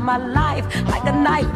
my life. Like a knife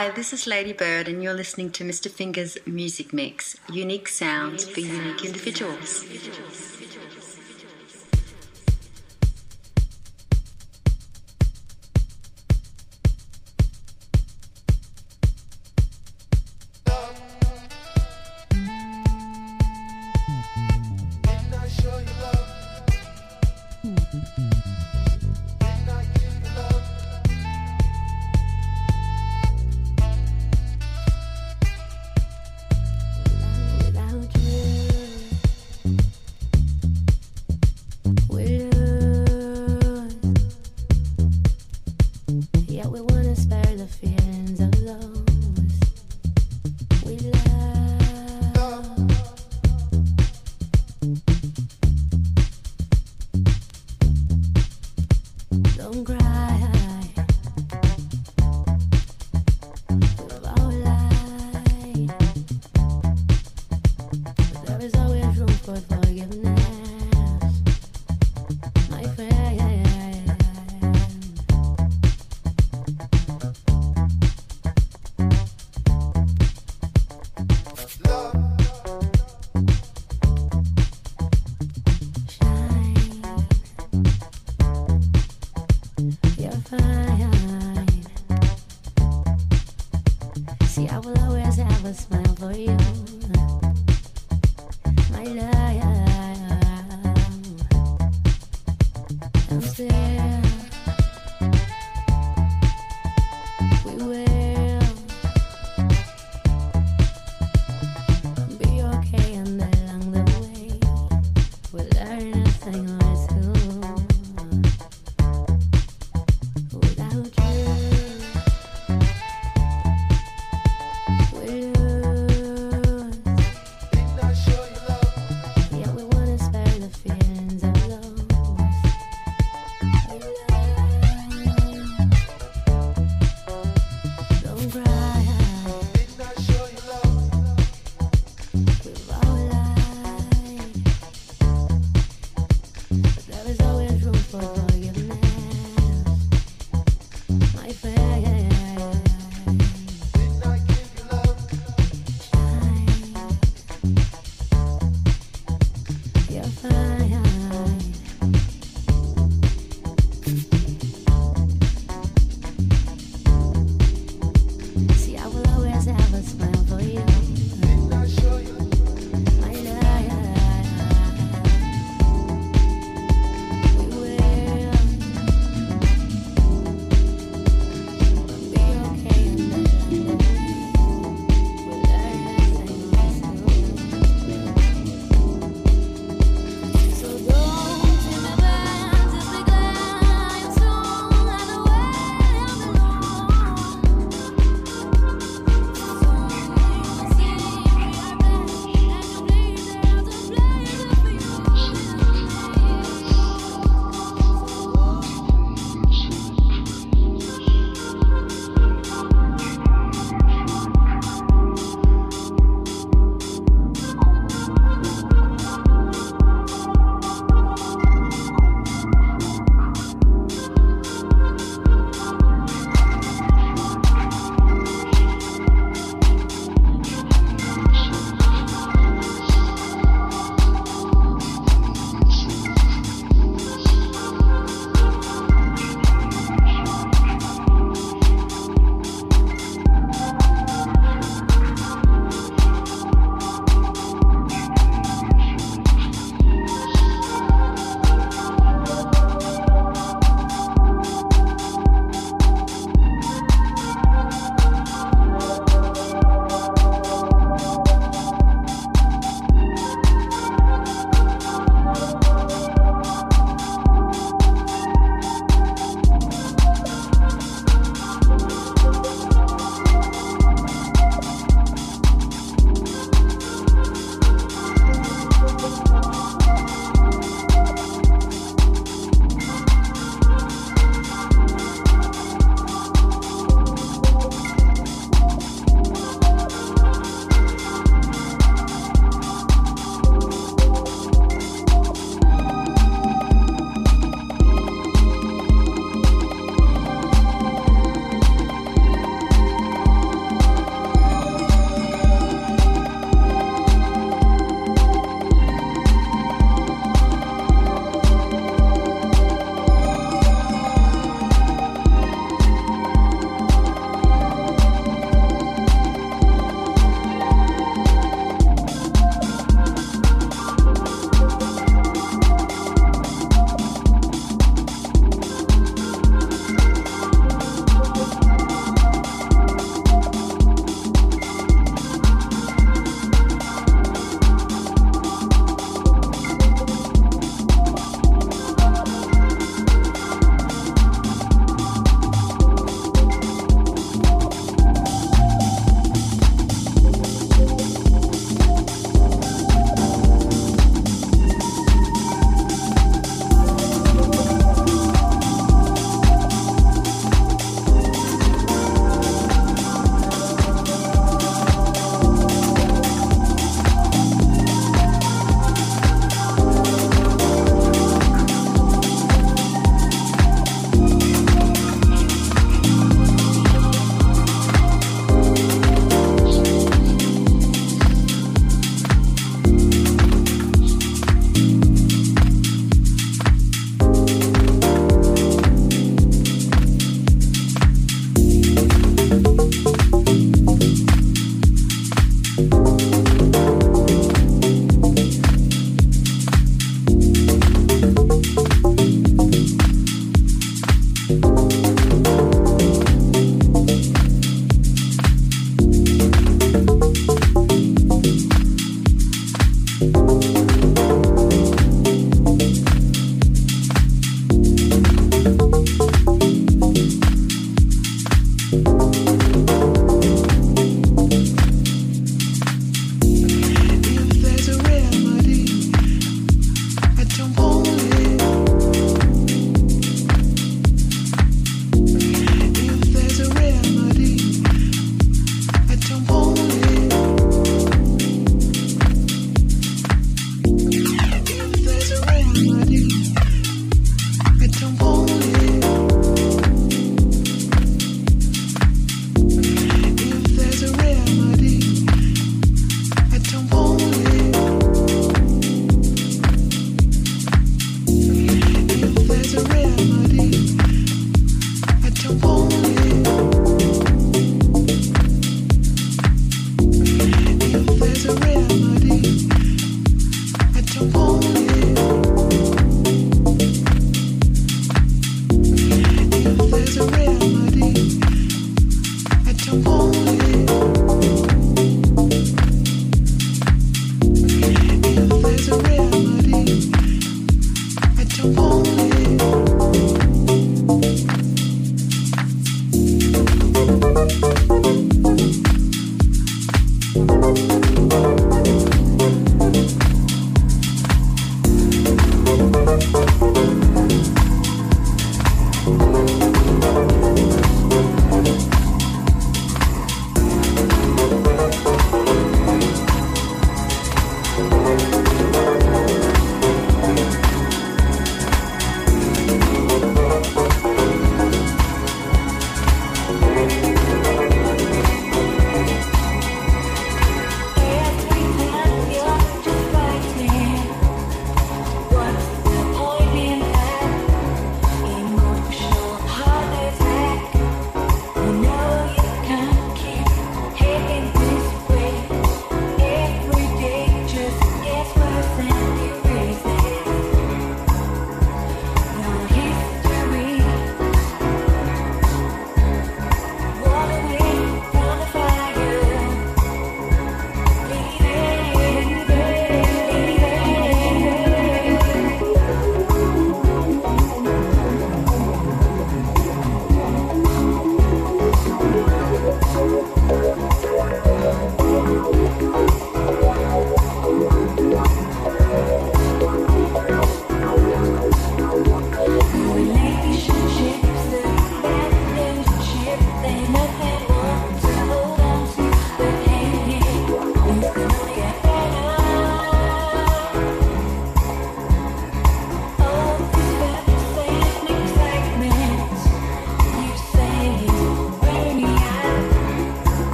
Hi, this is Lady Bird, and you're listening to Mr. Finger's Music Mix unique sounds for unique individuals.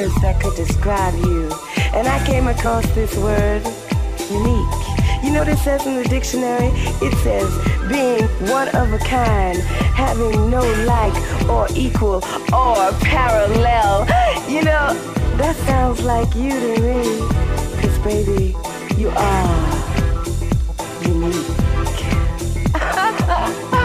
Words that could describe you. And I came across this word, unique. You know what it says in the dictionary? It says being one of a kind, having no like or equal or parallel. You know, that sounds like you to me. Cause baby, you are unique.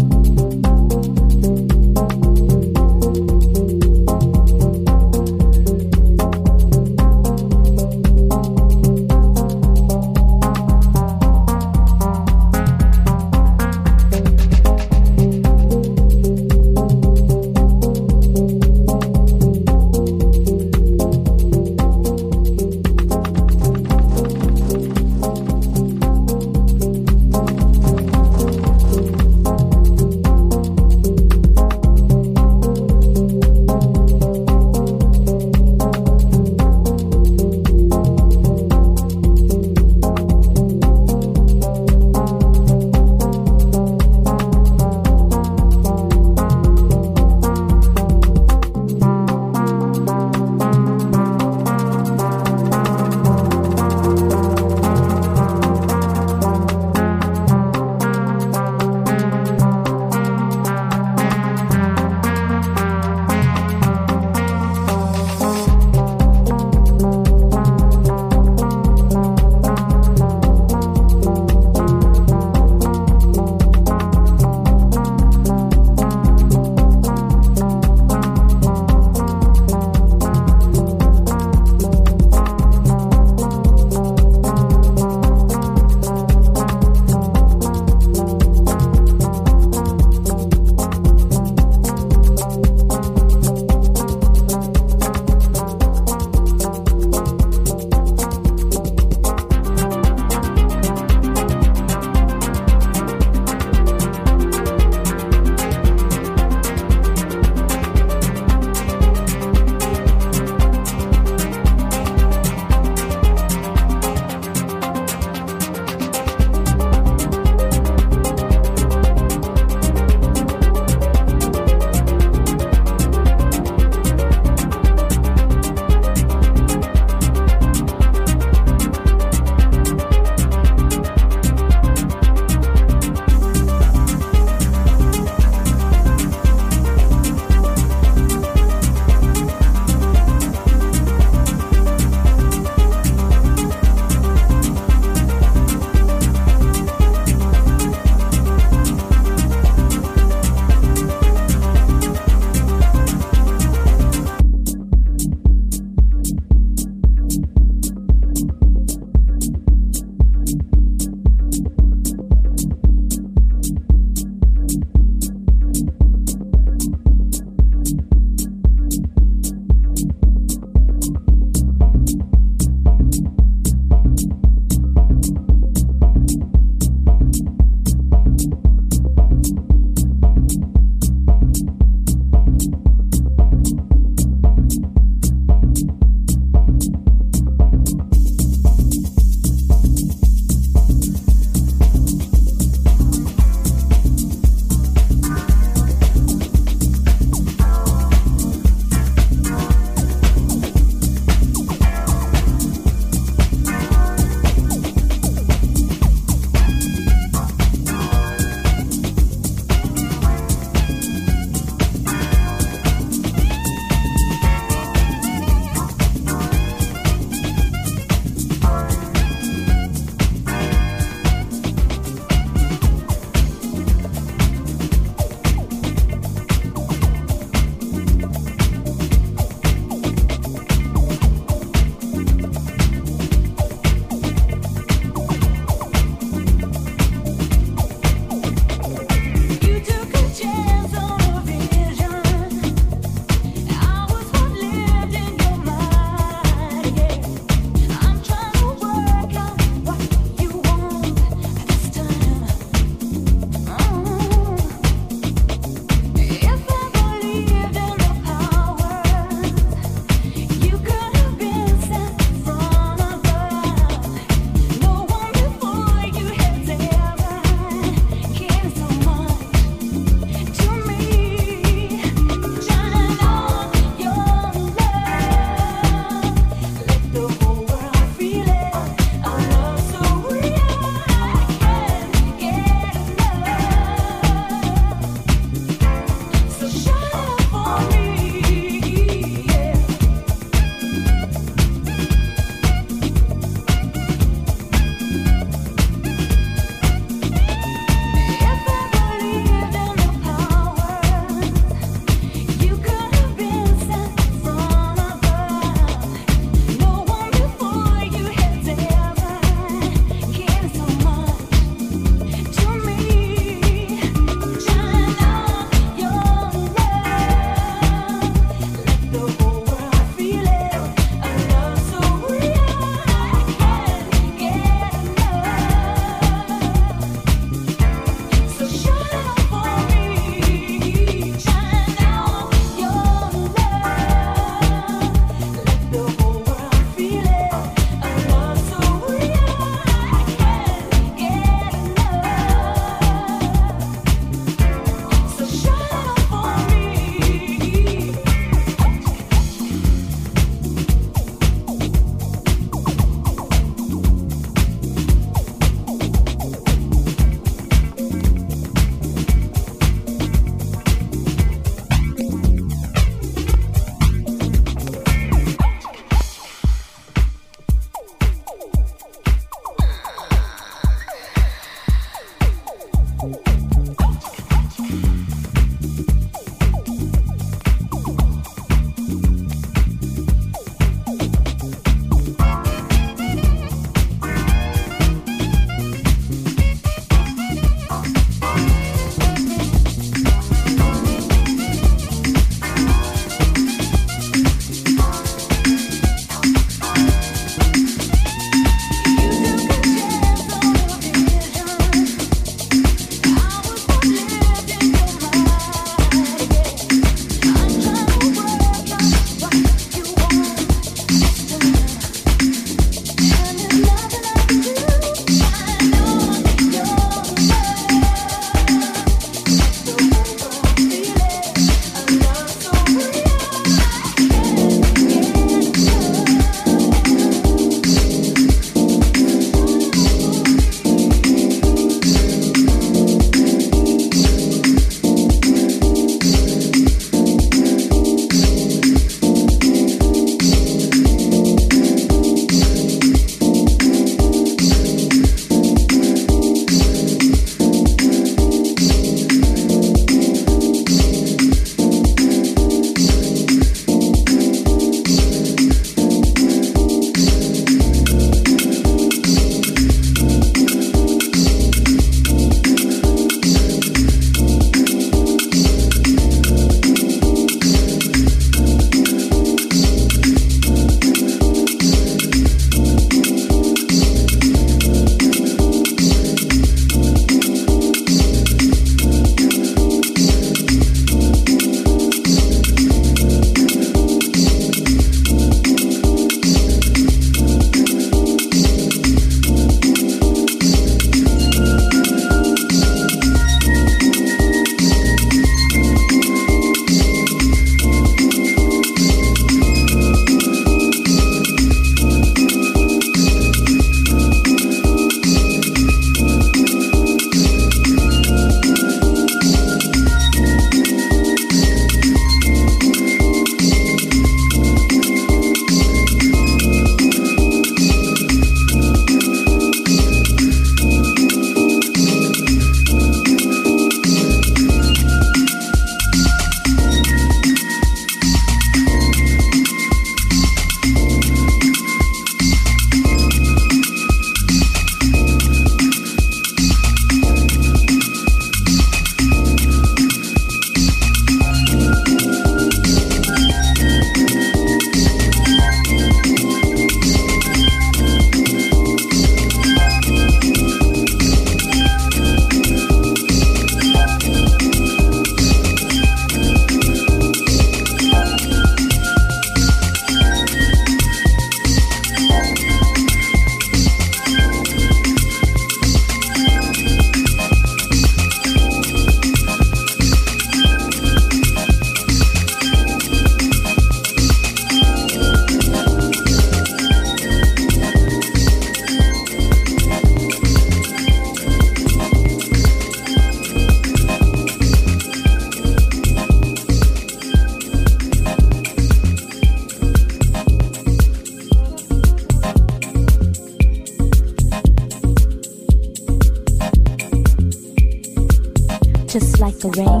Like a